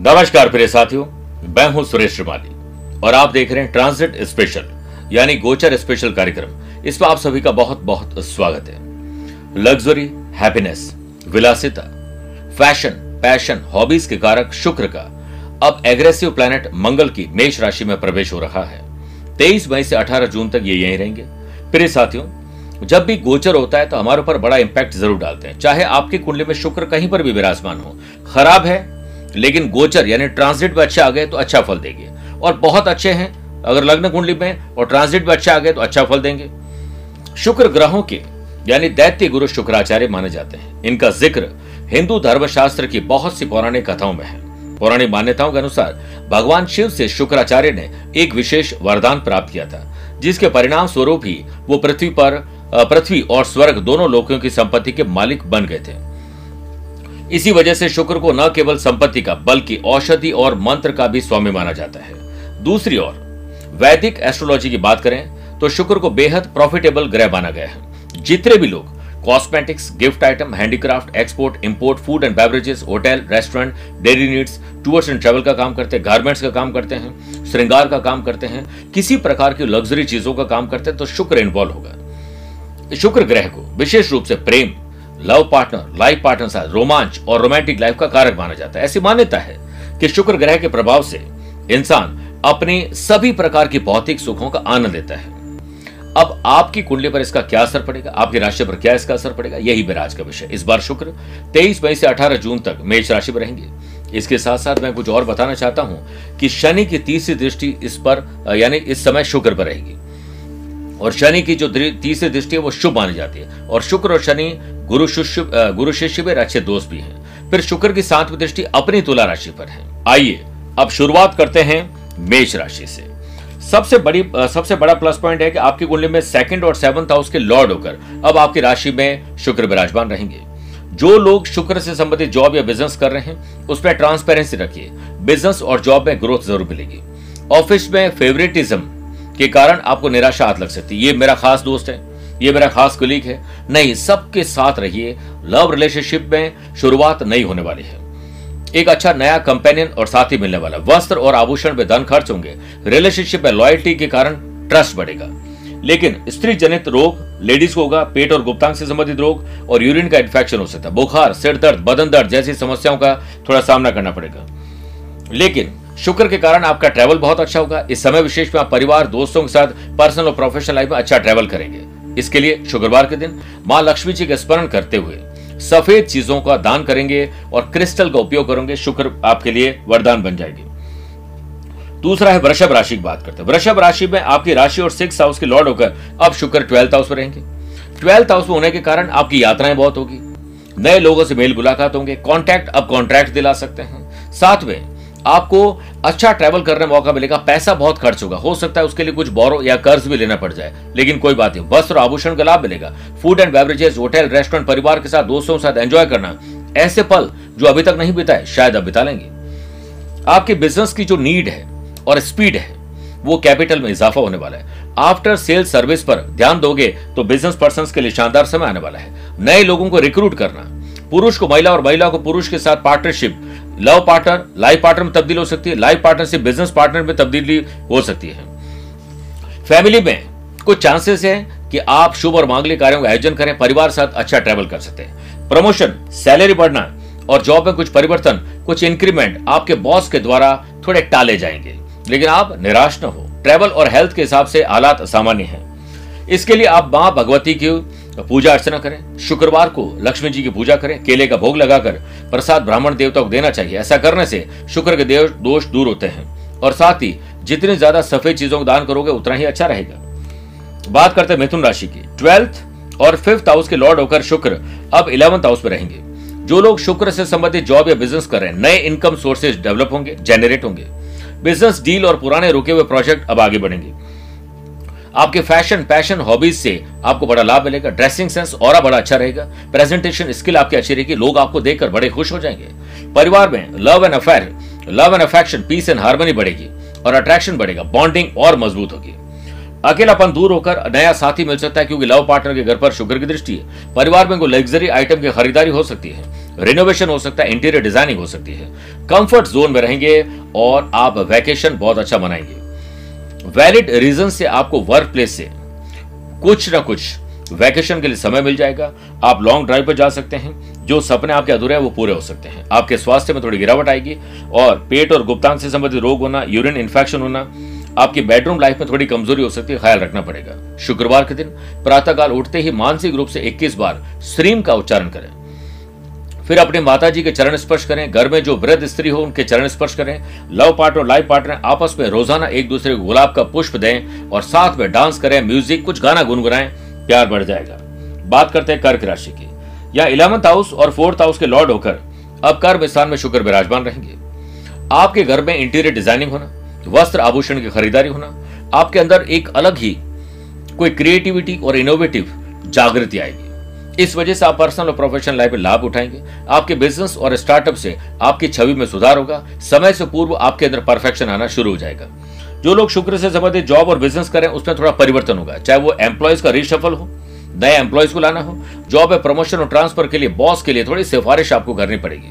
नमस्कार प्रिय साथियों, मैं हूँ सुरेश श्रीमाली और आप देख रहे हैं ट्रांसिट स्पेशल, यानी गोचर स्पेशल कार्यक्रम। इसमें आप सभी का बहुत बहुत स्वागत है। लग्जरी हैप्पीनेस विलासिता फ़ैशन पैशन हॉबीज के कारक शुक्र का अब एग्रेसिव प्लैनेट मंगल की मेष राशि में प्रवेश हो रहा है। 23 मई से 18 जून तक ये यहीं रहेंगे। प्रिय साथियों, जब भी गोचर होता है तो हमारे ऊपर बड़ा इंपैक्ट ज़रूर डालते हैं। चाहे आपकी कुंडली में शुक्र कहीं पर भी विराजमान हो, खराब है लेकिन गोचर, यानी ट्रांजिट में अच्छे आ गए तो अच्छा फल देंगे। और बहुत अच्छे हैं, अगर लग्न कुंडली में और ट्रांजिट में अच्छे आ गए तो अच्छा फल देंगे। शुक्र ग्रहों के, यानी दैत्य गुरु शुक्राचार्य माने जाते हैं। इनका ज़िक्र हिंदू धर्मशास्त्र की बहुत सी पौराणिक कथाओं में है। पौराणिक मान्यताओं के अनुसार भगवान शिव से शुक्राचार्य ने एक विशेष वरदान प्राप्त किया था, जिसके परिणाम स्वरूप ही वो पृथ्वी पर पृथ्वी और स्वर्ग दोनों लोकों की संपत्ति के मालिक बन गए थे। इसी वजह से शुक्र को न केवल संपत्ति का, बल्कि औषधि और मंत्र का भी स्वामी माना जाता है। दूसरी ओर, वैदिक एस्ट्रोलॉजी की बात करें तो शुक्र को बेहद प्रॉफिटेबल ग्रह माना गया है। जितने भी लोग cosmetics gift item handicraft export import food and beverages hotel restaurant dairy needs tours and travel का काम करते हैं गारमेंट्स का काम करते हैं, श्रृंगार का काम करते हैं, किसी प्रकार की लग्जरी चीज़ों का काम करते हैं तो शुक्र इन्वॉल्व होगा। शुक्र ग्रह को विशेष रूप से प्रेम लव पार्टनर लाइफ पार्टनर साथ रोमांच और रोमांटिक लाइफ का कारक माना जाता है। ऐसी मान्यता है कि शुक्र ग्रह के प्रभाव से इंसान अपने सभी प्रकार की भौतिक सुखों का आनंद लेता है। अब आपकी कुंडली पर इसका क्या असर पड़ेगा? आपकी राशि पर क्या इसका असर पड़ेगा? यही मेरा आज का विषय। इस बार शुक्र 23 मई से 18 जून तक मेष राशि में रहेंगे। इसके साथ साथ मैं कुछ और बताना चाहता हूँ कि शनि की तीसरी दृष्टि इस पर, यानी इस समय शुक्र पर रहेगी। और शनि की जो तीसरी दृष्टि है, वो शुभ मानी जाती है। और शुक्र और शनि गुरु शिष्य गुरु शिष्य में अच्छे दोस्त भी हैं। फिर शुक्र की सातवीं दृष्टि अपनी तुला राशि पर है। आइए, अब शुरुआत करते हैं मेष राशि से। सबसे बड़ी सबसे बड़ा प्लस पॉइंट है कि आपकी कुंडली में सेकंड और सेवंथ हाउस के लॉर्ड होकर अब आपकी राशि में शुक्र विराजमान रहेंगे। जो लोग शुक्र से संबंधित जॉब या बिज़नेस कर रहे हैं उसमें ट्रांसपेरेंसी रखिए। बिज़नेस और जॉब में ग्रोथ ज़रूर मिलेगी। ऑफ़िस में फेवरेटिज्म के कारण आपको निराशा हाथ लग सकती है। ये मेरा खास दोस्त है, ये मेरा खास कुलीग है। नहीं, सबके साथ रहिए। लव रिलेशनशिप में शुरुआत नहीं होने वाली है। एक अच्छा नया कंपेनियन और साथी मिलने वाला। वस्त्र और आभूषण में धन खर्च होंगे। रिलेशनशिप में लॉयल्टी के कारण ट्रस्ट बढ़ेगा। लेकिन स्त्री जनित रोग लेडीज़ को होगा। पेट और गुप्तांग से संबंधित रोग और यूरिन का इन्फेक्शन हो सकता है। बुखार, सिर दर्द, बदन दर्द जैसी समस्याओं का थोड़ा सामना करना पड़ेगा। लेकिन शुक्र के कारण आपका ट्रैवल बहुत अच्छा होगा। इस समय विशेष में आप परिवार, दोस्तों के साथ पर्सनल और प्रोफेशनल लाइफ में अच्छा ट्रैवल करेंगे। इसके लिए शुक्रवार के दिन माँ लक्ष्मी जी का स्मरण करते हुए सफ़ेद चीज़ों का दान करेंगे और क्रिस्टल का उपयोग करेंगे। शुक्र आपके लिए वरदान बन जाएगी। दूसरा है वृषभ राशि की बात करते हैं। वृषभ राशि में आपकी राशि और सिक्स हाउस के लॉर्ड होकर अब शुक्र ट्वेल्थ हाउस में रहेंगे। ट्वेल्थ हाउस में होने के कारण आपकी यात्राएँ बहुत होगी। नए लोगों से मेल मुलाकात होंगे। कॉन्ट्रैक्ट अब कॉन्ट्रैक्ट दिला सकते हैं। साथ में आपको अच्छा ट्रैवल करने का मौका मिलेगा, पैसा बहुत खर्च होगा। हो सकता है उसके लिए कुछ बोरो या कर्ज भी लेना पड़ जाए, लेकिन कोई बात नहीं। वस्त्र आभूषण का लाभ मिलेगा। Food and beverages hotel restaurant परिवार के साथ, दोस्तों के साथ एंजॉय करना, ऐसे पल जो अभी तक नहीं बिताए, शायद अब बिता लेंगे। आपके बिज़नेस की जो नीड है और स्पीड है, वो कैपिटल में इजाफा होने वाला है। आफ्टर सेल सर्विस पर ध्यान दोगे तो बिज़नेस पर्सन के लिए शानदार समय आने वाला है। नए लोगों को रिक्रूट करना, पुरुष को महिला और महिला को पुरुष के साथ partnership love partner, life partner में तब्दील हो सकती है, लाइफ पार्टनर से बिज़नेस पार्टनर में तब्दीली हो सकती है। फैमिली में कुछ चांसेस है कि आप शुभ और मांगलिक कार्यों का आयोजन करें, परिवार साथ अच्छा ट्रेवल कर सकते हैं। प्रमोशन सैलरी बढ़ना और जॉब में कुछ परिवर्तन, कुछ इंक्रीमेंट आपके बॉस के द्वारा थोड़े टाले जाएँगे। लेकिन आप निराश न हो। ट्रेवल और हेल्थ के हिसाब से हालात सामान्य हैं। इसके लिए आप माँ भगवती की पूजा अर्चना करें, शुक्रवार को लक्ष्मी जी की पूजा करें, केले का भोग लगाकर प्रसाद ब्राह्मण देवता को देना चाहिए। ऐसा करने से शुक्र के देव दोष दूर होते हैं। और साथ ही जितनी ज़्यादा सफ़ेद चीज़ों का दान करोगे, उतना ही अच्छा रहेगा। बात करते हैं मिथुन राशि की। ट्वेल्थ और फिफ्थ हाउस के लॉर्ड होकर शुक्र अब इलेवंथ हाउस में रहेंगे। जो लोग शुक्र से संबंधित जॉब या बिज़नेस कर रहे हैं, नए इनकम सोर्सेज डेवलप होंगे, जनरेट होंगे। बिज़नेस डील और पुराने रुके हुए प्रोजेक्ट अब आगे बढ़ेंगे। आपके फ़ैशन पैशन हॉबीज से आपको बड़ा लाभ मिलेगा ड्रेसिंग सेंस और बड़ा अच्छा रहेगा प्रेजेंटेशन स्किल आपकी अच्छी रहेगी, लोग आपको देखकर बड़े खुश हो जाएँगे। परिवार में love and affair love and affection peace and harmony बढ़ेगी और अट्रैक्शन बढ़ेगा बॉन्डिंग और मज़बूत होगी। अकेलापन दूर होकर नया साथी मिल सकता है क्योंकि लव पार्टनर के घर पर शुक्र की दृष्टि है। परिवार में कोई लग्जरी आइटम की खरीदारी हो सकती है। रिनोवेशन हो सकता है इंटीरियर डिज़ाइनिंग हो सकती है। कंफर्ट जोन में रहेंगे और आप वैकेशन बहुत अच्छा मनाएँगे। वैलिड रीजन से आपको वर्क प्लेस से कुछ ना कुछ वैकेशन के लिए समय मिल जाएगा। आप लॉन्ग ड्राइव पर जा सकते हैं। जो सपने आपके अधूरे हैं, वो पूरे हो सकते हैं। आपके स्वास्थ्य में थोड़ी गिरावट आएगी और पेट और गुप्तांग से संबंधित रोग होना यूरिन इन्फेक्शन होना, आपकी बेडरूम लाइफ में थोड़ी कमज़ोरी हो सकती है, ख्याल रखना पड़ेगा। शुक्रवार के दिन प्रातःकाल उठते ही मानसिक रूप से 21 बार श्रीम का उच्चारण करें। फिर अपने माता जी के चरण स्पर्श करें, घर में जो वृद्ध स्त्री हो, उनके चरण स्पर्श करें। लव पार्टनर लाइफ पार्टनर आपस में रोज़ाना एक दूसरे को गुलाब का पुष्प दें और साथ में डांस करें, म्यूज़िक, कुछ गाना गुनगुनाएँ, प्यार बढ़ जाएगा। बात करते हैं कर्क राशि की। या इलेवंथ हाउस और फोर्थ हाउस के लॉर्ड होकर अब कर्म स्थान में शुक्र विराजमान रहेंगे। आपके घर में इंटीरियर डिज़ाइनिंग होना, वस्त्र आभूषण की खरीदारी होना, आपके अंदर एक अलग ही कोई क्रिएटिविटी और इनोवेटिव जागृति आएगी। इस वजह से आप पर्सनल और प्रोफेशनल लाइफ में लाभ उठाएँगे। आपके बिज़नेस और स्टार्टअप से आपकी छवि में सुधार होगा। समय से पूर्व आपके अंदर परफेक्शन आना शुरू हो जाएगा। जो लोग शुक्र से संबंधित जॉब और बिज़नेस करें, उसमें थोड़ा परिवर्तन होगा। चाहे वो एम्प्लॉयज़ का रिशफल हो, नए एम्प्लॉयज़ को लाना हो जॉब है प्रमोशन और ट्रांसफ़र के लिए बॉस के लिए थोड़ी सिफारिश आपको करनी पड़ेगी।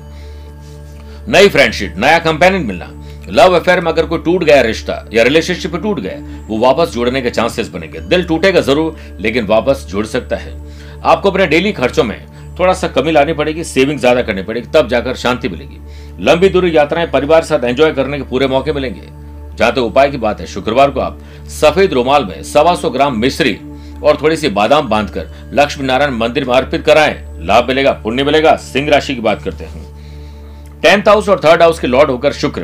नई फ्रेंडशिप नया कंपेनियन मिलना। लव अफेयर में अगर कोई टूट गया रिश्ता या रिलेशनशिप टूट गया, वो वापस जुड़ने के चांसेस बनेंगे। दिल टूटेगा ज़रूर, लेकिन वापस जुड़ सकता है। आपको अपने डेली खर्चों में थोड़ा सा कमी लानी पड़ेगी सेविंग ज़्यादा करनी पड़ेगी, तब जाकर शांति मिलेगी। लंबी दूरी यात्राएँ परिवार साथ एंजॉय करने के पूरे मौके मिलेंगे। जहाँ तक उपाय की बात है, शुक्रवार को आप सफ़ेद रुमाल में सवा सौ ग्राम मिश्री और थोड़ी सी बादाम बांधकर लक्ष्मी नारायण मंदिर में अर्पित कराएँ। लाभ मिलेगा, पुण्य मिलेगा, सिंह राशि की बात करते हैं। टेंथ हाउस और थर्ड हाउस के लॉर्ड होकर शुक्र,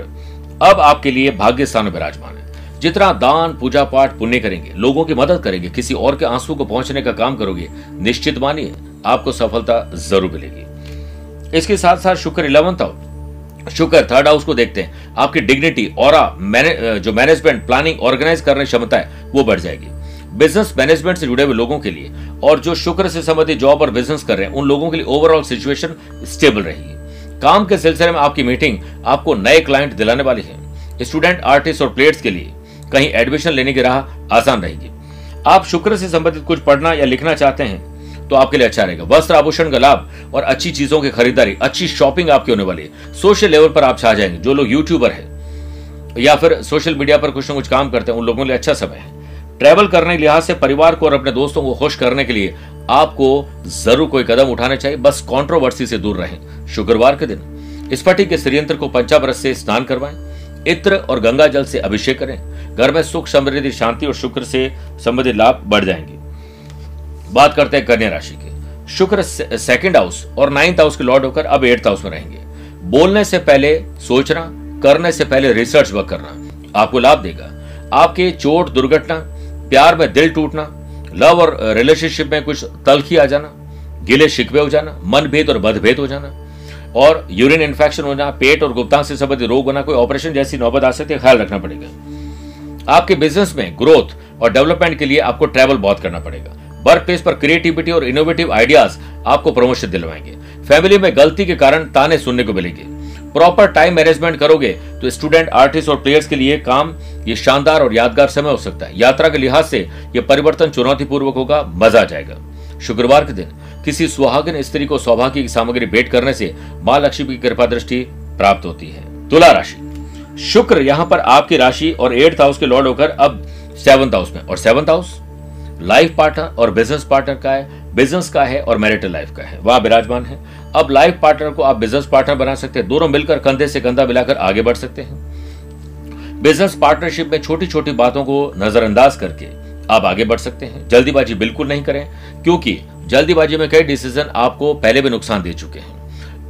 अब आपके लिए भाग्य स्थान विराजमान है। जितना दान, पूजा पाठ पुण्य करेंगे, लोगों की मदद करेंगे, किसी और के आँसू को पहुँचने का काम करोगे, निश्चित मानिए, आपको सफलता ज़रूर मिलेगी। इसके साथ साथ Shukra eleventh house Shukra third house को देखते हैं। आपकी डिग्निटी और जो मैनेजमेंट प्लानिंग ऑर्गेनाइज करने क्षमता है, वो बढ़ जाएगी। बिज़नेस मैनेजमेंट से जुड़े हुए लोगों के लिए और जो शुक्र से संबंधित जॉब और बिज़नेस कर रहे हैं, उन लोगों के लिए ओवरऑल सिचुएशन स्टेबल रहेगी। काम के सिलसिले में आपकी मीटिंग आपको नए क्लाइंट दिलाने वाली है। स्टूडेंट आर्टिस्ट और प्लेयर्स के लिए कहीं एडमिशन लेने की राह आसान रहेगी। आप शुक्र से संबंधित कुछ पढ़ना या लिखना चाहते हैं तो आपके लिए अच्छा रहेगा। वस्त्र आभूषण का लाभ और अच्छी चीज़ों की खरीदारी, अच्छी शॉपिंग आपकी होने वाली है। सोशल लेवल पर आप छा जाएँगे, जो लोग यूट्यूबर है, या फिर सोशल मीडिया पर कुछ ना कुछ काम करते हैं, उन लोगों के लिए अच्छा समय है। ट्रैवल करने के लिहाज से परिवार को और अपने दोस्तों को खुश करने के लिए आपको ज़रूर कोई कदम उठाने चाहिए। बस कॉन्ट्रोवर्सी से दूर रहें। शुक्रवार के दिन स्फटिक के श्रीयंत्र को पंचावरस से स्नान करवाएँ, इत्र और गंगा जल से अभिषेक करें। घर में सुख, समृद्धि, शांति और शुक्र से संबंधित लाभ बढ़ जाएँगे। बात करते हैं कन्या राशि के। शुक्र सेकंड हाउस और नाइन्थ हाउस के लॉर्ड होकर अब एट्थ हाउस में रहेंगे। बोलने से पहले सोचना, करने से पहले रिसर्च वर्क करना, आपको लाभ देगा। आपके चोट, दुर्घटना, प्यार में दिल टूटना लव और रिलेशनशिप में कुछ तलखी आ जाना, गिले शिकवे हो जाना मन भेद और मतभेद हो जाना, और यूरिन इन्फेक्शन होना पेट और गुप्तांग से संबंधित रोग होना, कोई ऑपरेशन जैसी नौबत आ सकती है, ख्याल रखना पड़ेगा। आपके बिज़नेस में ग्रोथ और डेवलपमेंट के लिए आपको ट्रैवल बहुत करना पड़ेगा। वर्क प्लेस पर क्रिएटिविटी और इनोवेटिव आइडियाज़ आपको प्रमोशन दिलवाएँगे। फैमिली में गलती के कारण ताने सुनने को मिलेंगे। प्रॉपर टाइम मैनेजमेंट करोगे तो स्टूडेंट आर्टिस्ट और प्लेयर्स के लिए काम ये शानदार और यादगार समय हो सकता है। यात्रा के लिहाज से ये परिवर्तन चुनौतीपूर्वक होगा, मज़ा आ जाएगा। शुक्रवार के दिन किसी सुहागन स्त्री को सौभाग्य की सामग्री भेंट करने से माँ लक्ष्मी की कृपा दृष्टि प्राप्त होती है। तुला राशि। शुक्र, यहाँ पर आपकी राशि और एट्थ हाउस के लॉर्ड होकर अब सेवंथ हाउस में। और सेवंथ हाउस लाइफ पार्टनर और बिज़नेस पार्टनर का है बिज़नेस का है और मैरिटल लाइफ का है। वह विराजमान है। अब लाइफ पार्टनर को आप बिज़नेस पार्टनर बना सकते हैं। दोनों मिलकर कंधे से कंधा मिलाकर आगे बढ़ सकते हैं। बिज़नेस पार्टनरशिप में छोटी छोटी बातों को नजरअंदाज करके आप आगे बढ़ सकते हैं। जल्दीबाजी बिल्कुल नहीं करें, क्योंकि जल्दीबाजी में कई डिसीज़न आपको पहले भी नुकसान दे चुके हैं।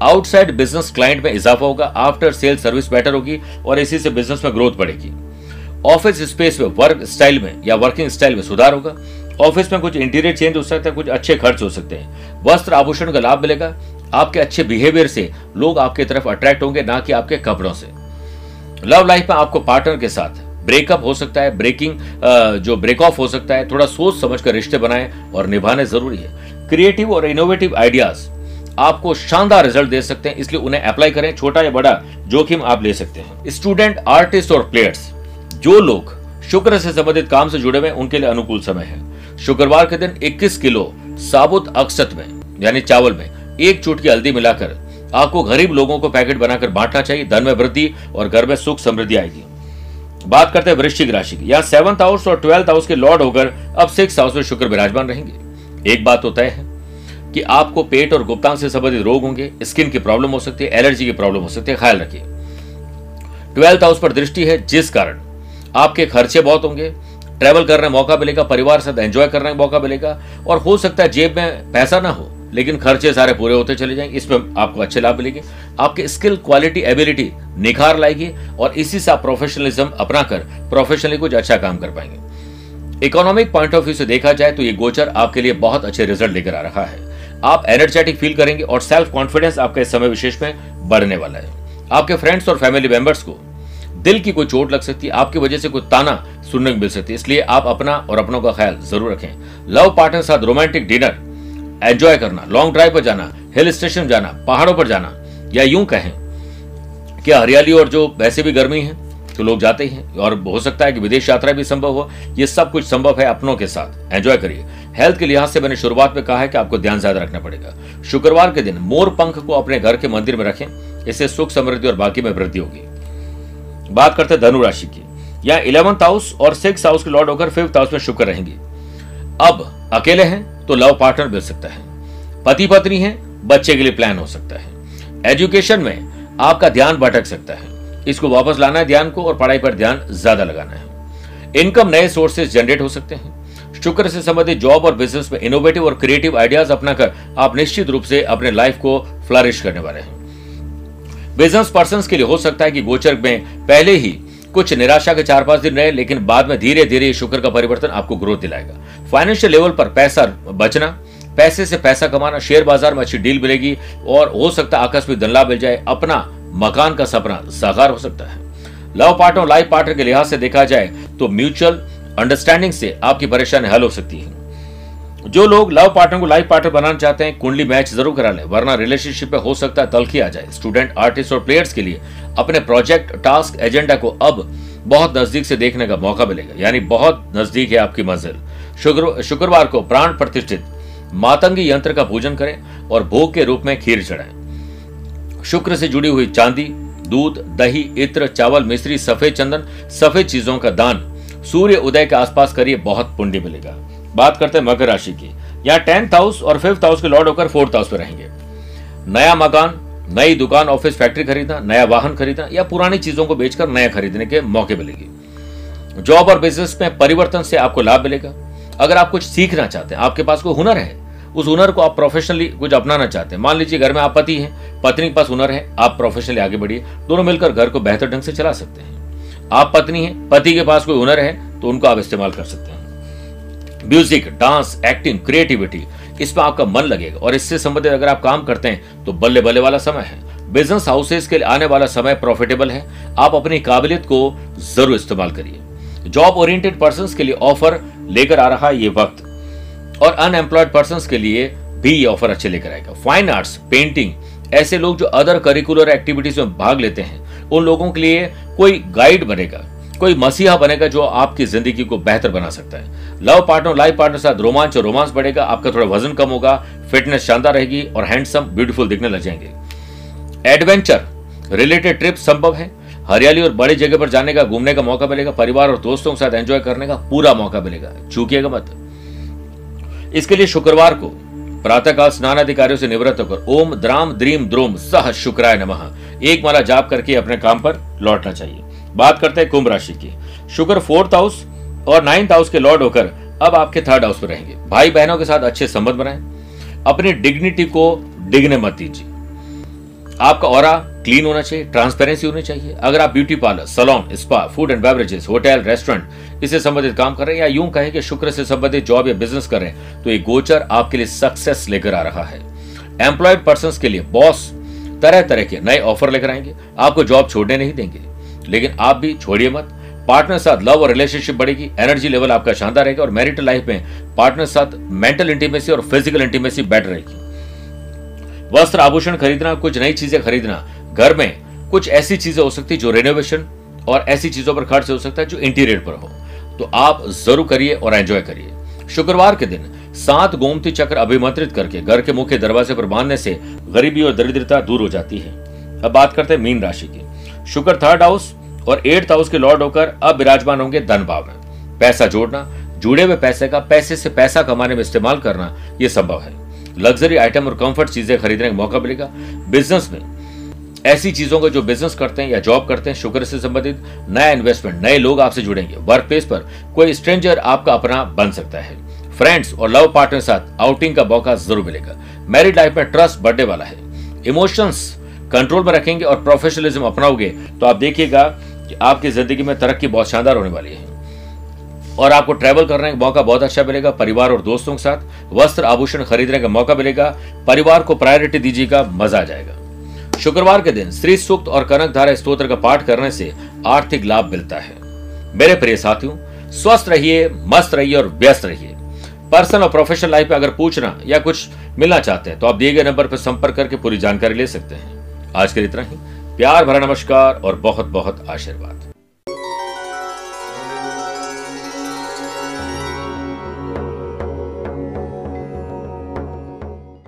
आउटसाइड बिज़नेस क्लाइंट में इजाफा होगा आफ्टर सेल सर्विस बेटर होगी और इसी से बिज़नेस में ग्रोथ बढ़ेगी। ऑफ़िस स्पेस में वर्क स्टाइल में या वर्किंग स्टाइल में सुधार होगा। ऑफ़िस में कुछ इंटीरियर चेंज हो सकता है, कुछ अच्छे खर्च हो सकते हैं। वस्त्र आभूषण का लाभ मिलेगा। आपके अच्छे बिहेवियर से लोग आपके तरफ़ अट्रैक्ट होंगे, ना कि आपके कपड़ों से। लव लाइफ में आपको पार्टनर के साथ ब्रेकअप हो सकता है ब्रेकिंग जो ब्रेक ऑफ़ हो सकता है, थोड़ा सोच समझ कर रिश्ते बनाएँ और निभाने ज़रूरी है। क्रिएटिव और इनोवेटिव आइडियाज़ आपको शानदार रिज़ल्ट दे सकते हैं, इसलिए उन्हें अप्लाई करें, छोटा या बड़ा, जोखिम आप ले सकते हैं। स्टूडेंट आर्टिस्ट और प्लेयर्स जो लोग शुक्र से संबंधित काम से जुड़े हुए उनके लिए अनुकूल समय है। शुक्रवार के दिन 21 किलो साबुत अक्षत में, यानी चावल में, एक चुटकी हल्दी मिलाकर आपको गरीब लोगों को पैकेट बनाकर बांटना चाहिए, धन में वृद्धि और घर में सुख समृद्धि आएगी। बात करते हैं वृश्चिक राशि की। यहाँ सेवंथ हाउस और ट्वेल्थ हाउस के लॉर्ड होकर अब सिक्स हाउस में शुक्र विराजमान रहेंगे। एक बात तो तय है कि आपको पेट और गुप्तांग से संबंधित रोग होंगे, स्किन की प्रॉब्लम हो सकती है, एलर्जी की प्रॉब्लम हो सकती है, ख्याल रखिए। ट्वेल्थ हाउस पर दृष्टि है जिस कारण आपके खर्चे बहुत होंगे, ट्रेवल करने का मौका मिलेगा, परिवार साथ एंजॉय करने का मौका मिलेगा, और हो सकता है जेब में पैसा ना हो, लेकिन खर्चे सारे पूरे होते चले जाएँगे, इसमें आपको अच्छे लाभ मिलेंगे। आपके स्किल, क्वालिटी, एबिलिटी निखार लाएगी, और इसी से आप प्रोफेशनलिज्म अपना कर प्रोफेशनली कुछ अच्छा काम कर पाएँगे। इकोनॉमिक पॉइंट ऑफ़ व्यू से देखा जाए तो ये गोचर आपके लिए बहुत अच्छे रिज़ल्ट लेकर आ रहा है। आप एनर्जेटिक फील करेंगे और सेल्फ कॉन्फिडेंस आपका इस समय विशेष में बढ़ने वाला है। आपके फ्रेंड्स और फैमिली मेंबर्स को दिल की कोई चोट लग सकती है, आपकी वजह से कोई ताना सुनने को मिल सकती है, इसलिए आप अपना और अपनों का ख्याल ज़रूर रखें। लव पार्टनर साथ रोमांटिक डिनर एंजॉय करना लॉन्ग ड्राइव पर जाना हिल स्टेशन जाना, पहाड़ों पर जाना, या यूँ कहें कि हरियाली और जो वैसे भी गर्मी है तो लोग जाते ही हैं। और हो सकता है कि विदेश यात्रा भी संभव हो। ये सब कुछ संभव है अपनों के साथ। एंजॉय करिए। हेल्थ के लिहाज से मैंने शुरुआत में कहा है कि आपको ध्यान ज़्यादा रखना पड़ेगा। शुक्रवार के दिन मोर पंख को अपने घर के मंदिर में रखें। इससे सुख, समृद्धि और बाकी में वृद्धि होगी। बात करते हैं राशि की। यहाँ इलेवंथ हाउस और सिक्स हाउस के लॉर्ड होकर फिफ्थ हाउस में शुक्र रहेंगे। अब अकेले हैं तो लव पार्टनर मिल सकता है। पति पत्नी है, बच्चे के लिए प्लान हो सकता है। एजुकेशन में आपका ध्यान भटक सकता है। इसको वापस लाना है ध्यान को और पढ़ाई पर ध्यान ज़्यादा लगाना है। इनकम नए सोर्सेज जनरेट हो सकते हैं। शुक्र से संबंधित जॉब और बिज़नेस में इनोवेटिव और क्रिएटिव आइडियाज़ अपनाकर आप निश्चित रूप से अपने लाइफ को फ्लरिश करने वाले हैं। बिज़नेस पर्सन के लिए हो सकता है कि गोचर में पहले ही कुछ निराशा के चार पाँच दिन रहे, लेकिन बाद में धीरे धीरे शुक्र का परिवर्तन आपको ग्रोथ दिलाएगा। फाइनेंशियल लेवल पर पैसा बचना, पैसे से पैसा कमाना शेयर बाज़ार में अच्छी डील मिलेगी और हो सकता है आकस्मिक धन लाभ मिल जाए, अपना मकान का सपना साकार हो सकता है। लव पार्टनर और लाइफ पार्टनर के लिहाज से देखा जाए तो म्यूचुअल अंडरस्टैंडिंग से आपकी परेशानी हल हो सकती है। जो लोग लव पार्टनर को लाइफ पार्टनर बनाना चाहते हैं, कुंडली मैच ज़रूर करा लें, वरना रिलेशनशिप में हो सकता है तलखी आ जाए। स्टूडेंट आर्टिस्ट और प्लेयर्स के लिए अपने प्रोजेक्ट टास्क एजेंडा को अब बहुत नज़दीक से देखने का मौका मिलेगा। यानी बहुत नज़दीक है आपकी मंजिल। शुक्र, शुक्रवार को प्राण प्रतिष्ठित मातंगी यंत्र का पूजन करें और भोग के रूप में खीर चढ़ाएँ। शुक्र से जुड़ी हुई चांदी, दूध, दही, इत्र, चावल, मिश्री, सफ़ेद चंदन, सफ़ेद चीज़ों का दान। सूर्य उदय के आसपास करिए बहुत पुण्य मिलेगा। बात करते हैं मकर राशि की। यहाँ टेंथ हाउस और फिफ्थ हाउस के लॉर्ड होकर फोर्थ हाउस पे रहेंगे। नया मकान, नई दुकान, ऑफ़िस फैक्ट्री खरीदना, नया वाहन खरीदना या पुरानी चीज़ों को बेचकर नया खरीदने के मौके मिलेगी। जॉब और बिज़नेस में परिवर्तन से आपको लाभ मिलेगा। अगर आप कुछ सीखना चाहते हैं, आपके पास कोई हुनर है उस हुनर को आप प्रोफेशनली कुछ अपनाना चाहते हैं। मान लीजिए घर में आप पति हैं, पत्नी के पास हुनर है, आप प्रोफेशनली आगे बढ़िए, दोनों मिलकर घर को बेहतर ढंग से चला सकते हैं। आप पत्नी हैं, पति के पास कोई हुनर है तो उनको आप इस्तेमाल कर सकते हैं। म्यूज़िक डांस एक्टिंग क्रिएटिविटी इसमें आपका मन लगेगा। और इससे संबंधित अगर आप काम करते हैं तो बल्ले बल्ले वाला समय है। बिज़नेस हाउसेस के लिए आने वाला समय प्रॉफिटेबल है। आप अपनी काबिलियत को ज़रूर इस्तेमाल करिए। जॉब ओरिएंटेड पर्सन के लिए ऑफ़र लेकर आ रहा है ये वक्त। और अनएम्प्लॉयड पर्सन के लिए भी ये ऑफ़र अच्छे लेकर आएगा। फाइन आर्ट्स पेंटिंग ऐसे लोग जो अदर करिकुलर एक्टिविटीज़ में भाग लेते हैं, उन लोगों के लिए कोई गाइड बनेगा, कोई मसीहा बनेगा जो आपकी ज़िंदगी को बेहतर बना सकता है। लव पार्टनर लाइफ पार्टनर साथ रोमांच और रोमांस बढ़ेगा, आपका थोड़ा वज़न कम होगा फिटनेस शानदार रहेगी और हैंडसम ब्यूटीफुल दिखने लग जाएँगे। एडवेंचर रिलेटेड ट्रिप संभव है। हरियाली और बड़ी जगह पर जाने का, घूमने का मौका मिलेगा, परिवार और दोस्तों के साथ एंजॉय करने का पूरा मौका मिलेगा। चूकिएगा मत। इसके लिए शुक्रवार को प्रातःकाल स्नान अधिकारियों से निवृत्त होकर ओम द्राम द्रीम द्रोम सह शुक्राय नमः। एक माला जाप करके अपने काम पर लौटना चाहिए। बात करते हैं कुंभ राशि की। शुक्र फोर्थ हाउस और नाइन्थ हाउस के लॉर्ड होकर अब आपके थर्ड हाउस में रहेंगे। भाई बहनों के साथ अच्छे संबंध बनाए। अपनी डिग्निटी को डिगने मत दीजिए। आपका और क्लीन होना चाहिए ट्रांसपेरेंसी होनी चाहिए। अगर आप beauty parlour salon spa food and beverages hotel restaurant इससे संबंधित काम कर रहे हैं या यूँ कहें कि शुक्र से संबंधित जॉब या बिज़नेस कर रहे हैं तो ये गोचर आपके लिए सक्सेस लेकर आ रहा है। एम्प्लॉयड पर्सन के लिए बॉस तरह तरह के नए ऑफ़र लेकर आएँगे। आपको जॉब छोड़ने नहीं देंगे। लेकिन आप भी छोड़िए मत। पार्टनर साथ लव और रिलेशनशिप बढ़ेगी एनर्जी लेवल आपका शानदार रहेगा और मैरिटल लाइफ में पार्टनर साथ मेंटल इंटीमेसी और फ़िज़िकल इंटीमेसी बेटर रहेगी। वस्त्र आभूषण खरीदना, कुछ नई चीज़ें खरीदना। घर में कुछ ऐसी चीज़ें हो सकती जो रेनोवेशन और ऐसी चीज़ों पर खर्च हो सकता है जो इंटीरियर पर हो। तो आप ज़रूर करिए और एंजॉय करिए। शुक्रवार के दिन सात गोमती चक्र अभिमंत्रित करके घर के मुख्य दरवाजे पर बांधने से गरीबी और दरिद्रता दूर हो जाती है। अब बात करते हैं मीन राशि की। शुक्र थर्ड हाउस और एट्थ हाउस के लॉर्ड होकर अब विराजमान होंगे धन भाव में। पैसा जोड़ना, जुड़े हुए पैसे का पैसे से पैसा कमाने में इस्तेमाल करना यह संभव है। लग्जरी आइटम और कंफर्ट चीज़ें खरीदने का मौका मिलेगा। बिज़नेस में ऐसी चीज़ों का जो बिज़नेस करते हैं या जॉब करते हैं, शुक्र से संबंधित नया इन्वेस्टमेंट नए लोग आपसे जुड़ेंगे। वर्क प्लेस पर कोई स्ट्रेंजर आपका अपना बन सकता है। फ्रेंड्स और लव पार्टनर साथ आउटिंग का मौका ज़रूर मिलेगा। मैरिड लाइफ में ट्रस्ट बढ़ने वाला है। इमोशंस कंट्रोल में रखेंगे और प्रोफेशनलिज्म अपनाओगे तो आप देखिएगा कि आपकी ज़िंदगी में तरक्की बहुत शानदार होने वाली है। और आपको ट्रैवल करने का मौका बहुत अच्छा मिलेगा, परिवार और दोस्तों के साथ। वस्त्र आभूषण खरीदने का मौका मिलेगा, परिवार को प्रायोरिटी दीजिएगा, मज़ा आ जाएगा। शुक्रवार के दिन श्री सूक्त और कनक धारा स्त्रोत्र का पाठ करने से आर्थिक लाभ मिलता है। मेरे प्रिय साथियों, स्वस्थ रहिए, मस्त रहिए और व्यस्त रहिए। पर्सनल और प्रोफेशनल लाइफ में अगर पूछना या कुछ मिलना चाहते हैं तो आप दिए गए नंबर पर संपर्क करके पूरी जानकारी ले सकते हैं। आज के इतना ही। प्यार भरा नमस्कार और बहुत बहुत आशीर्वाद।